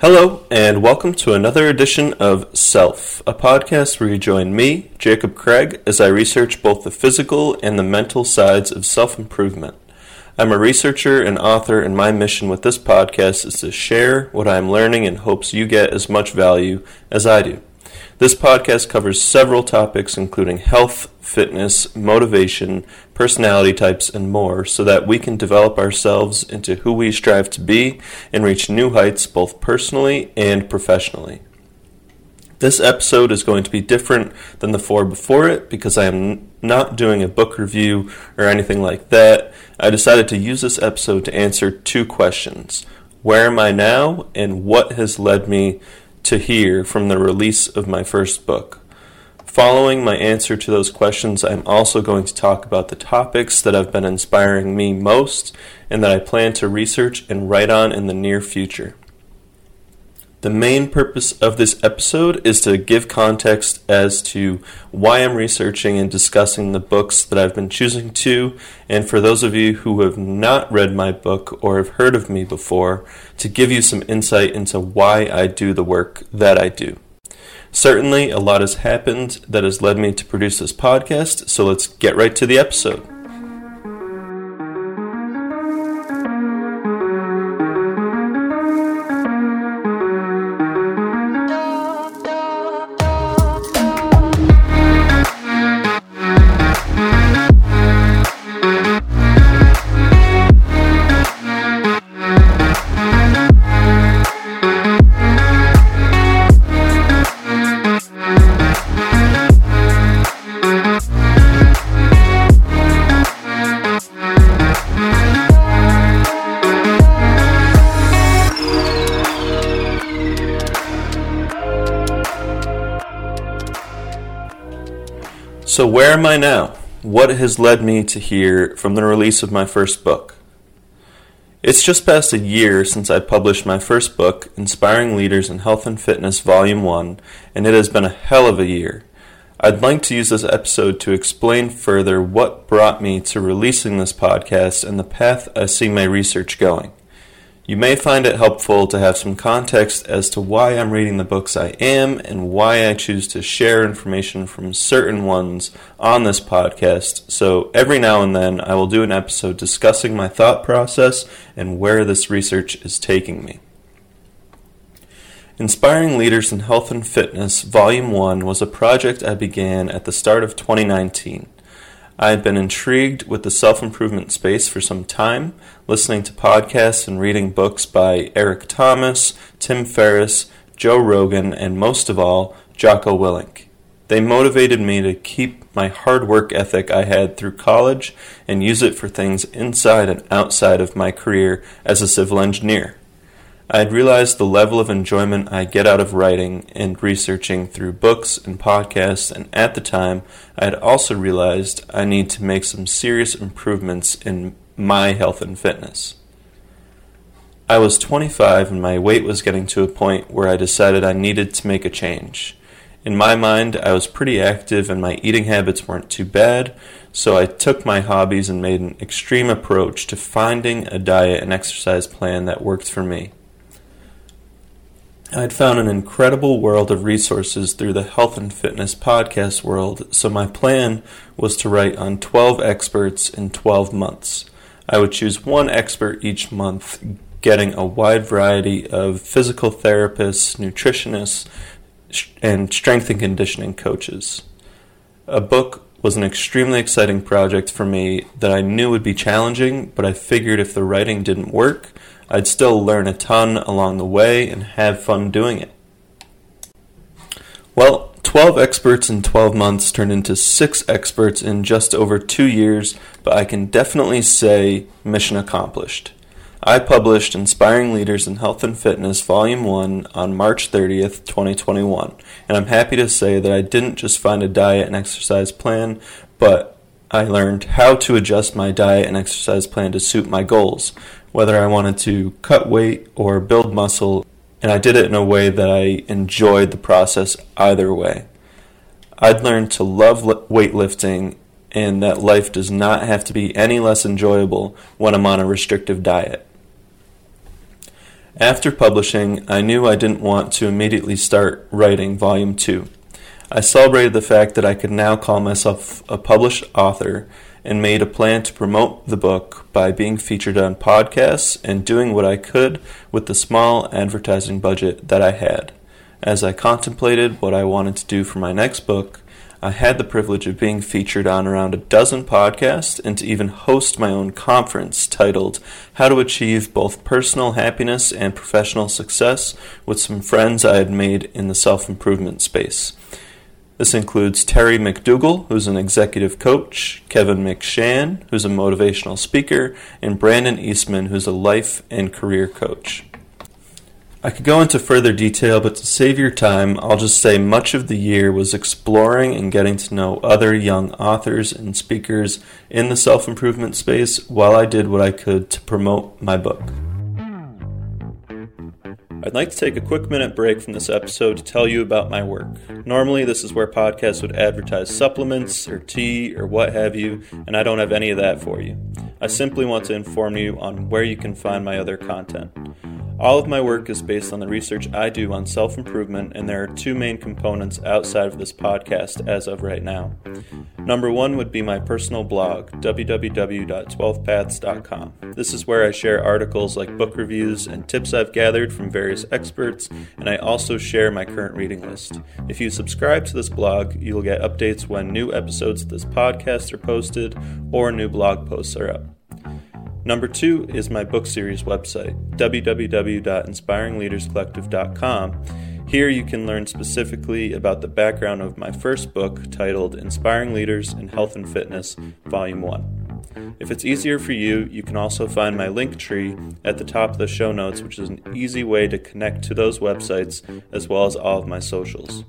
Hello, and welcome to another edition of Self, a podcast where you join me, Jacob Craig, as I research both the physical and the mental sides of self improvement. I'm a researcher and author, and my mission with this podcast is to share what I'm learning in hopes you get as much value as I do. This podcast covers several topics, including health, fitness, motivation, personality types, and more, so that we can develop ourselves into who we strive to be and reach new heights both personally and professionally. This episode is going to be different than the four before it because I am not doing a book review or anything like that. I decided to use this episode to answer two questions Where am I now, and what has led me to here from the release of my first book. Following my answer to those questions, I'm also going to talk about the topics that have been inspiring me most and that I plan to research and write on in the near future. The main purpose of this episode is to give context as to why I'm researching and discussing the books that I've been choosing to, and for those of you who have not read my book or have heard of me before, to give you some insight into why I do the work that I do. Certainly, a lot has happened that has led me to produce this podcast, so let's get right to the episode. So, where am I now? What has led me to here from the release of my first book? It's just past a year since I published my first book, Inspiring Leaders in Health and Fitness, Volume 1, and it has been a hell of a year. I'd like to use this episode to explain further what brought me to releasing this podcast and the path I see my research going. You may find it helpful to have some context as to why I'm reading the books I am and why I choose to share information from certain ones on this podcast. So every now and then I will do an episode discussing my thought process and where this research is taking me. Inspiring Leaders in Health and Fitness, Volume 1, was a project I began at the start of 2019. I had been intrigued with the self improvement space for some time, listening to podcasts and reading books by Eric Thomas, Tim Ferriss, Joe Rogan, and most of all, Jocko Willink. They motivated me to keep my hard work ethic I had through college and use it for things inside and outside of my career as a civil engineer. I had realized the level of enjoyment I get out of writing and researching through books and podcasts, and at the time, I had also realized I need to make some serious improvements in my health and fitness. I was 25 and my weight was getting to a point where I decided I needed to make a change. In my mind, I was pretty active and my eating habits weren't too bad, so I took my hobbies and made an extreme approach to finding a diet and exercise plan that worked for me. I'd found an incredible world of resources through the health and fitness podcast world, so my plan was to write on 12 experts in 12 months. I would choose one expert each month, getting a wide variety of physical therapists, nutritionists, and strength and conditioning coaches. A book was an extremely exciting project for me that I knew would be challenging, but I figured if the writing didn't work, I'd still learn a ton along the way and have fun doing it. Well, 12 experts in 12 months turned into 6 experts in just over 2 years, but I can definitely say mission accomplished. I published Inspiring Leaders in Health and Fitness Volume 1 on March 30th, 2021, and I'm happy to say that I didn't just find a diet and exercise plan, but I learned how to adjust my diet and exercise plan to suit my goals, whether I wanted to cut weight or build muscle, and I did it in a way that I enjoyed the process either way. I'd learned to love weightlifting and that life does not have to be any less enjoyable when I'm on a restrictive diet. After publishing, I knew I didn't want to immediately start writing Volume 2. I celebrated the fact that I could now call myself a published author and made a plan to promote the book by being featured on podcasts and doing what I could with the small advertising budget that I had. As I contemplated what I wanted to do for my next book, I had the privilege of being featured on around a dozen podcasts and to even host my own conference titled How to Achieve Both Personal Happiness and Professional Success with some friends I had made in the self improvement space. This includes Terry McDougall, who's an executive coach, Kevin McShan, who's a motivational speaker, and Brandon Eastman, who's a life and career coach. I could go into further detail, but to save your time, I'll just say much of the year was exploring and getting to know other young authors and speakers in the self improvement space while I did what I could to promote my book. I'd like to take a quick minute break from this episode to tell you about my work. Normally, this is where podcasts would advertise supplements or tea or what have you, and I don't have any of that for you. I simply want to inform you on where you can find my other content. All of my work is based on the research I do on self improvement, and there are two main components outside of this podcast as of right now. Number one would be my personal blog, www.12paths.com. This is where I share articles like book reviews and tips I've gathered from various experts, and I also share my current reading list. If you subscribe to this blog, you will get updates when new episodes of this podcast are posted or new blog posts are up. Number two is my book series website, www.inspiringleaderscollective.com. Here you can learn specifically about the background of my first book titled Inspiring Leaders in Health and Fitness, Volume 1. If it's easier for you, you can also find my link tree at the top of the show notes, which is an easy way to connect to those websites as well as all of my socials.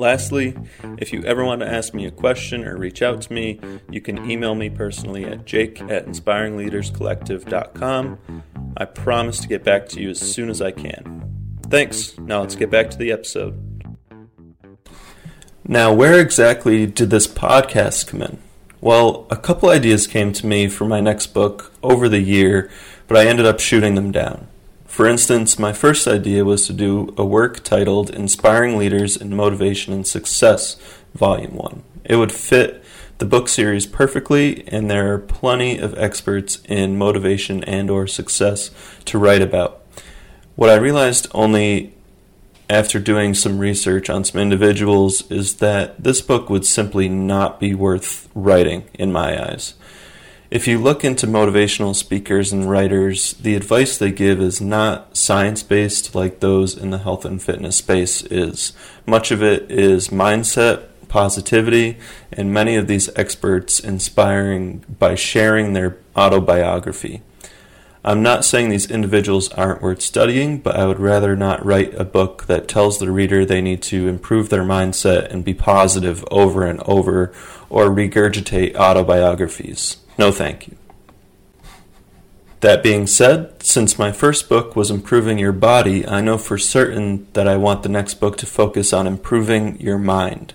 Lastly, if you ever want to ask me a question or reach out to me, you can email me personally at jake at inspiringleaderscollective.com. I promise to get back to you as soon as I can. Thanks. Now let's get back to the episode. Now, where exactly did this podcast come in? Well, a couple ideas came to me for my next book over the year, but I ended up shooting them down. For instance, my first idea was to do a work titled Inspiring Leaders in Motivation and Success, Volume 1. It would fit the book series perfectly, and there are plenty of experts in motivation and or success to write about. What I realized only after doing some research on some individuals is that this book would simply not be worth writing in my eyes. If you look into motivational speakers and writers, the advice they give is not science based like those in the health and fitness space is. Much of it is mindset, positivity, and many of these experts inspiring by sharing their autobiography. I'm not saying these individuals aren't worth studying, but I would rather not write a book that tells the reader they need to improve their mindset and be positive over and over or regurgitate autobiographies. No, thank you. That being said, since my first book was Improving Your Body, I know for certain that I want the next book to focus on improving your mind.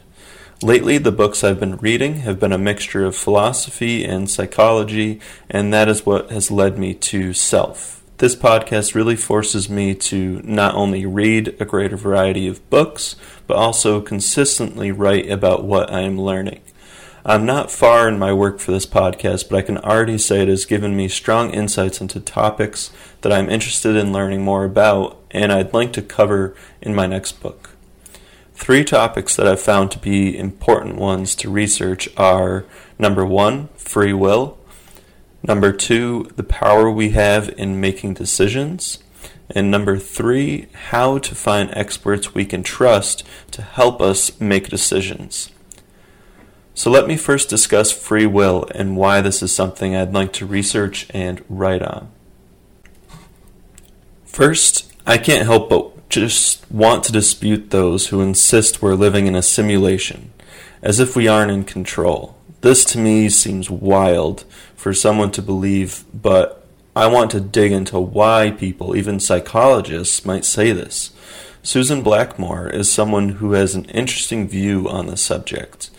Lately, the books I've been reading have been a mixture of philosophy and psychology, and that is what has led me to self. This podcast really forces me to not only read a greater variety of books, but also consistently write about what I am learning. I'm not far in my work for this podcast, but I can already say it has given me strong insights into topics that I'm interested in learning more about and I'd like to cover in my next book. Three topics that I've found to be important ones to research are number one, free will, number two, the power we have in making decisions, and number three, how to find experts we can trust to help us make decisions. So let me first discuss free will and why this is something I'd like to research and write on. First, I can't help but just want to dispute those who insist we're living in a simulation, as if we aren't in control. This to me seems wild for someone to believe, but I want to dig into why people, even psychologists, might say this. Susan Blackmore is someone who has an interesting view on the subject.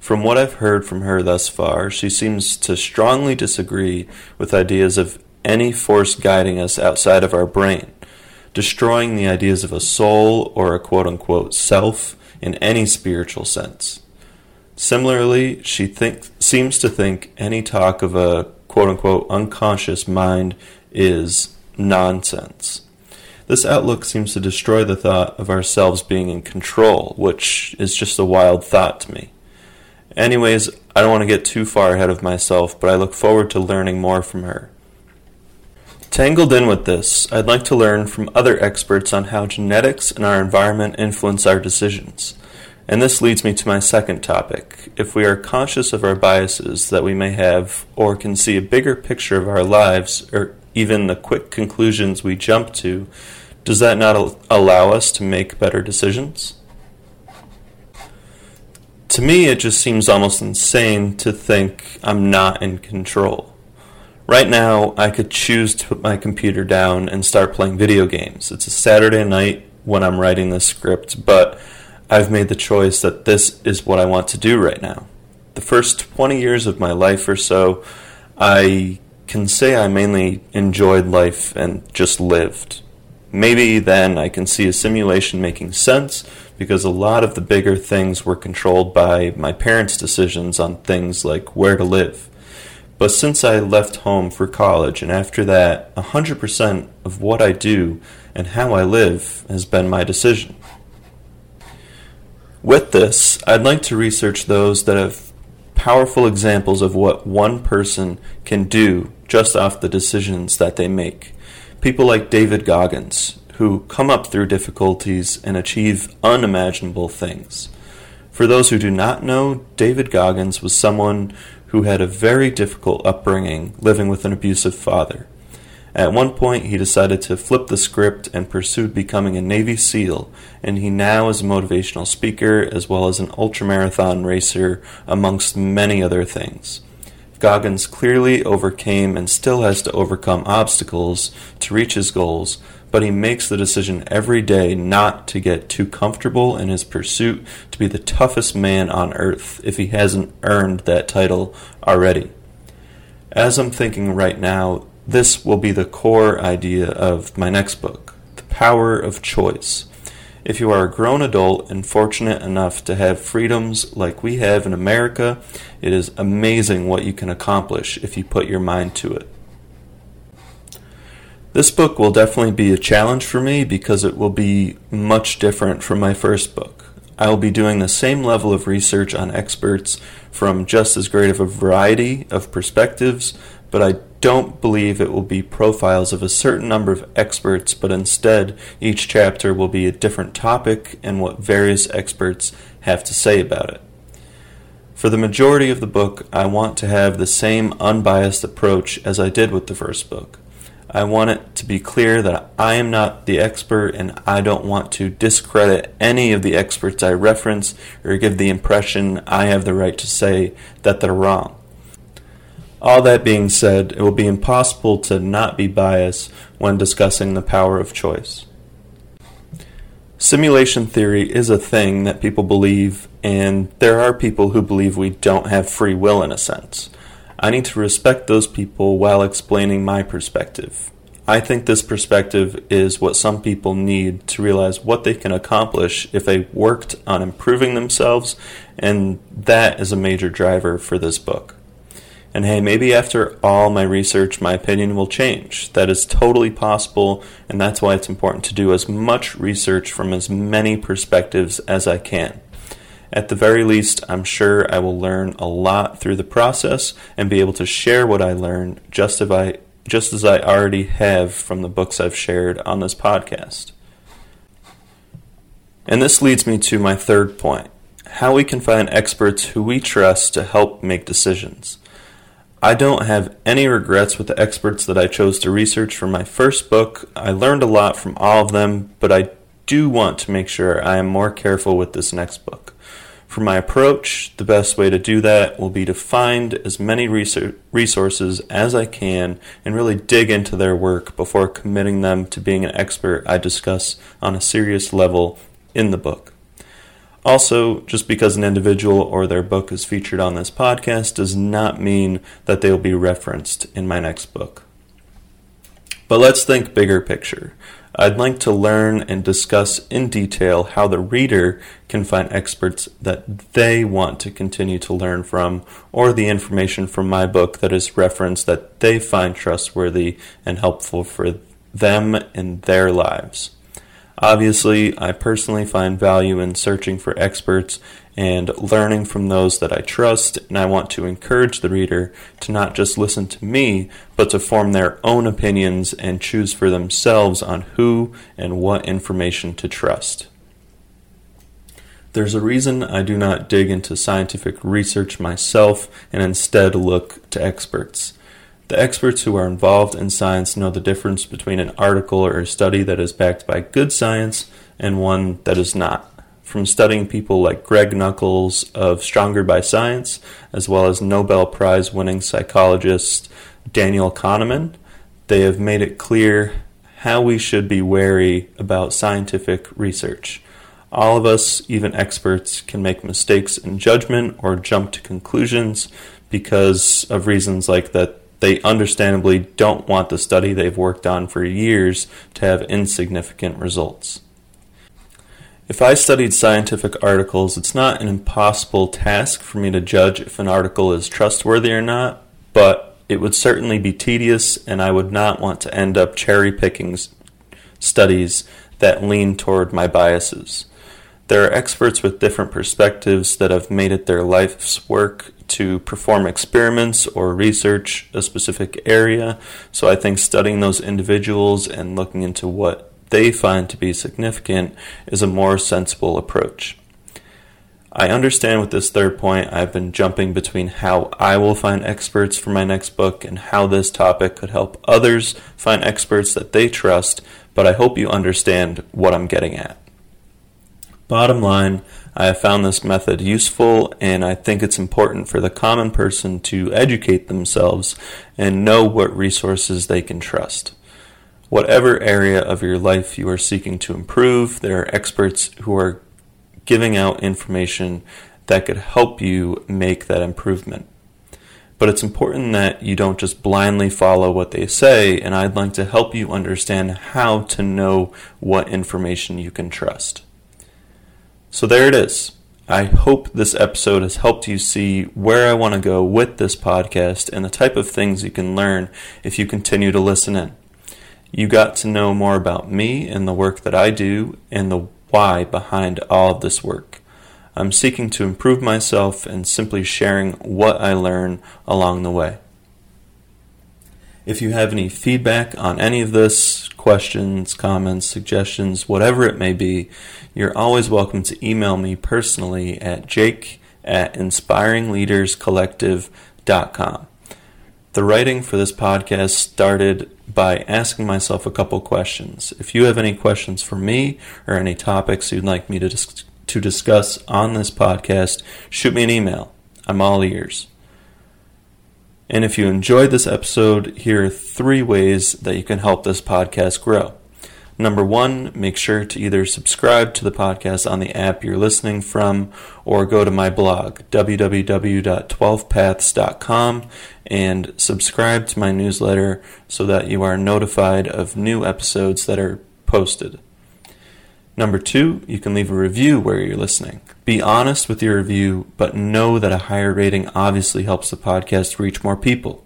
From what I've heard from her thus far, she seems to strongly disagree with ideas of any force guiding us outside of our brain, destroying the ideas of a soul or a quote unquote self in any spiritual sense. Similarly, she think, seems to think any talk of a quote unquote unconscious mind is nonsense. This outlook seems to destroy the thought of ourselves being in control, which is just a wild thought to me. Anyways, I don't want to get too far ahead of myself, but I look forward to learning more from her. Tangled in with this, I'd like to learn from other experts on how genetics and our environment influence our decisions. And this leads me to my second topic. If we are conscious of our biases that we may have, or can see a bigger picture of our lives, or even the quick conclusions we jump to, does that not allow us to make better decisions? To me, it just seems almost insane to think I'm not in control. Right now, I could choose to put my computer down and start playing video games. It's a Saturday night when I'm writing this script, but I've made the choice that this is what I want to do right now. The first 20 years of my life or so, I can say I mainly enjoyed life and just lived. Maybe then I can see a simulation making sense because a lot of the bigger things were controlled by my parents' decisions on things like where to live. But since I left home for college and after that, 100% of what I do and how I live has been my decision. With this, I'd like to research those that have powerful examples of what one person can do just off the decisions that they make. People like David Goggins, who come up through difficulties and achieve unimaginable things. For those who do not know, David Goggins was someone who had a very difficult upbringing living with an abusive father. At one point, he decided to flip the script and pursued becoming a Navy SEAL, and he now is a motivational speaker as well as an ultramarathon racer, amongst many other things. Goggins clearly overcame and still has to overcome obstacles to reach his goals, but he makes the decision every day not to get too comfortable in his pursuit to be the toughest man on earth if he hasn't earned that title already. As I'm thinking right now, this will be the core idea of my next book The Power of Choice. If you are a grown adult and fortunate enough to have freedoms like we have in America, it is amazing what you can accomplish if you put your mind to it. This book will definitely be a challenge for me because it will be much different from my first book. I will be doing the same level of research on experts from just as great of a variety of perspectives, but I don't believe it will be profiles of a certain number of experts, but instead each chapter will be a different topic and what various experts have to say about it. For the majority of the book, I want to have the same unbiased approach as I did with the first book. I want it to be clear that I am not the expert and I don't want to discredit any of the experts I reference or give the impression I have the right to say that they're wrong. All that being said, it will be impossible to not be biased when discussing the power of choice. Simulation theory is a thing that people believe, and there are people who believe we don't have free will in a sense. I need to respect those people while explaining my perspective. I think this perspective is what some people need to realize what they can accomplish if they worked on improving themselves, and that is a major driver for this book. And hey, maybe after all my research, my opinion will change. That is totally possible, and that's why it's important to do as much research from as many perspectives as I can. At the very least, I'm sure I will learn a lot through the process and be able to share what I learn just as I just as I already have from the books I've shared on this podcast. And this leads me to my third point how we can find experts who we trust to help make decisions. I don't have any regrets with the experts that I chose to research for my first book. I learned a lot from all of them, but I do want to make sure I am more careful with this next book. For my approach, the best way to do that will be to find as many resources as I can and really dig into their work before committing them to being an expert I discuss on a serious level in the book. Also, just because an individual or their book is featured on this podcast does not mean that they will be referenced in my next book. But let's think bigger picture. I'd like to learn and discuss in detail how the reader can find experts that they want to continue to learn from, or the information from my book that is referenced that they find trustworthy and helpful for them in their lives. Obviously, I personally find value in searching for experts and learning from those that I trust, and I want to encourage the reader to not just listen to me, but to form their own opinions and choose for themselves on who and what information to trust. There's a reason I do not dig into scientific research myself and instead look to experts. The experts who are involved in science know the difference between an article or a study that is backed by good science and one that is not. From studying people like Greg Nuckols of Stronger by Science, as well as Nobel Prize winning psychologist Daniel Kahneman, they have made it clear how we should be wary about scientific research. All of us, even experts, can make mistakes in judgment or jump to conclusions because of reasons like that they understandably don't want the study they've worked on for years to have insignificant results. If I studied scientific articles, it's not an impossible task for me to judge if an article is trustworthy or not, but it would certainly be tedious, and I would not want to end up cherry picking studies that lean toward my biases. There are experts with different perspectives that have made it their life's work to perform experiments or research a specific area. So I think studying those individuals and looking into what they find to be significant is a more sensible approach. I understand with this third point, I've been jumping between how I will find experts for my next book and how this topic could help others find experts that they trust, but I hope you understand what I'm getting at. Bottom line, I have found this method useful, and I think it's important for the common person to educate themselves and know what resources they can trust. Whatever area of your life you are seeking to improve, there are experts who are giving out information that could help you make that improvement. But it's important that you don't just blindly follow what they say, and I'd like to help you understand how to know what information you can trust. So there it is. I hope this episode has helped you see where I want to go with this podcast and the type of things you can learn if you continue to listen in. You got to know more about me and the work that I do and the why behind all of this work. I'm seeking to improve myself and simply sharing what I learn along the way. If you have any feedback on any of this, questions, comments, suggestions, whatever it may be, you're always welcome to email me personally at jake at inspiringleaderscollective.com. The writing for this podcast started by asking myself a couple questions. If you have any questions for me or any topics you'd like me to, dis- to discuss on this podcast, shoot me an email. I'm all ears. And if you enjoyed this episode, here are three ways that you can help this podcast grow. Number one, make sure to either subscribe to the podcast on the app you're listening from or go to my blog, www.12paths.com, and subscribe to my newsletter so that you are notified of new episodes that are posted. Number two, you can leave a review where you're listening. Be honest with your review, but know that a higher rating obviously helps the podcast reach more people.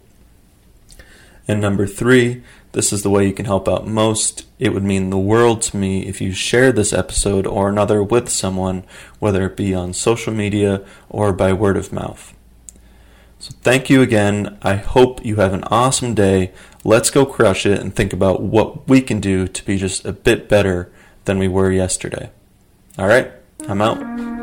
And number three, this is the way you can help out most. It would mean the world to me if you share this episode or another with someone, whether it be on social media or by word of mouth. So thank you again. I hope you have an awesome day. Let's go crush it and think about what we can do to be just a bit better than we were yesterday. All right, I'm out.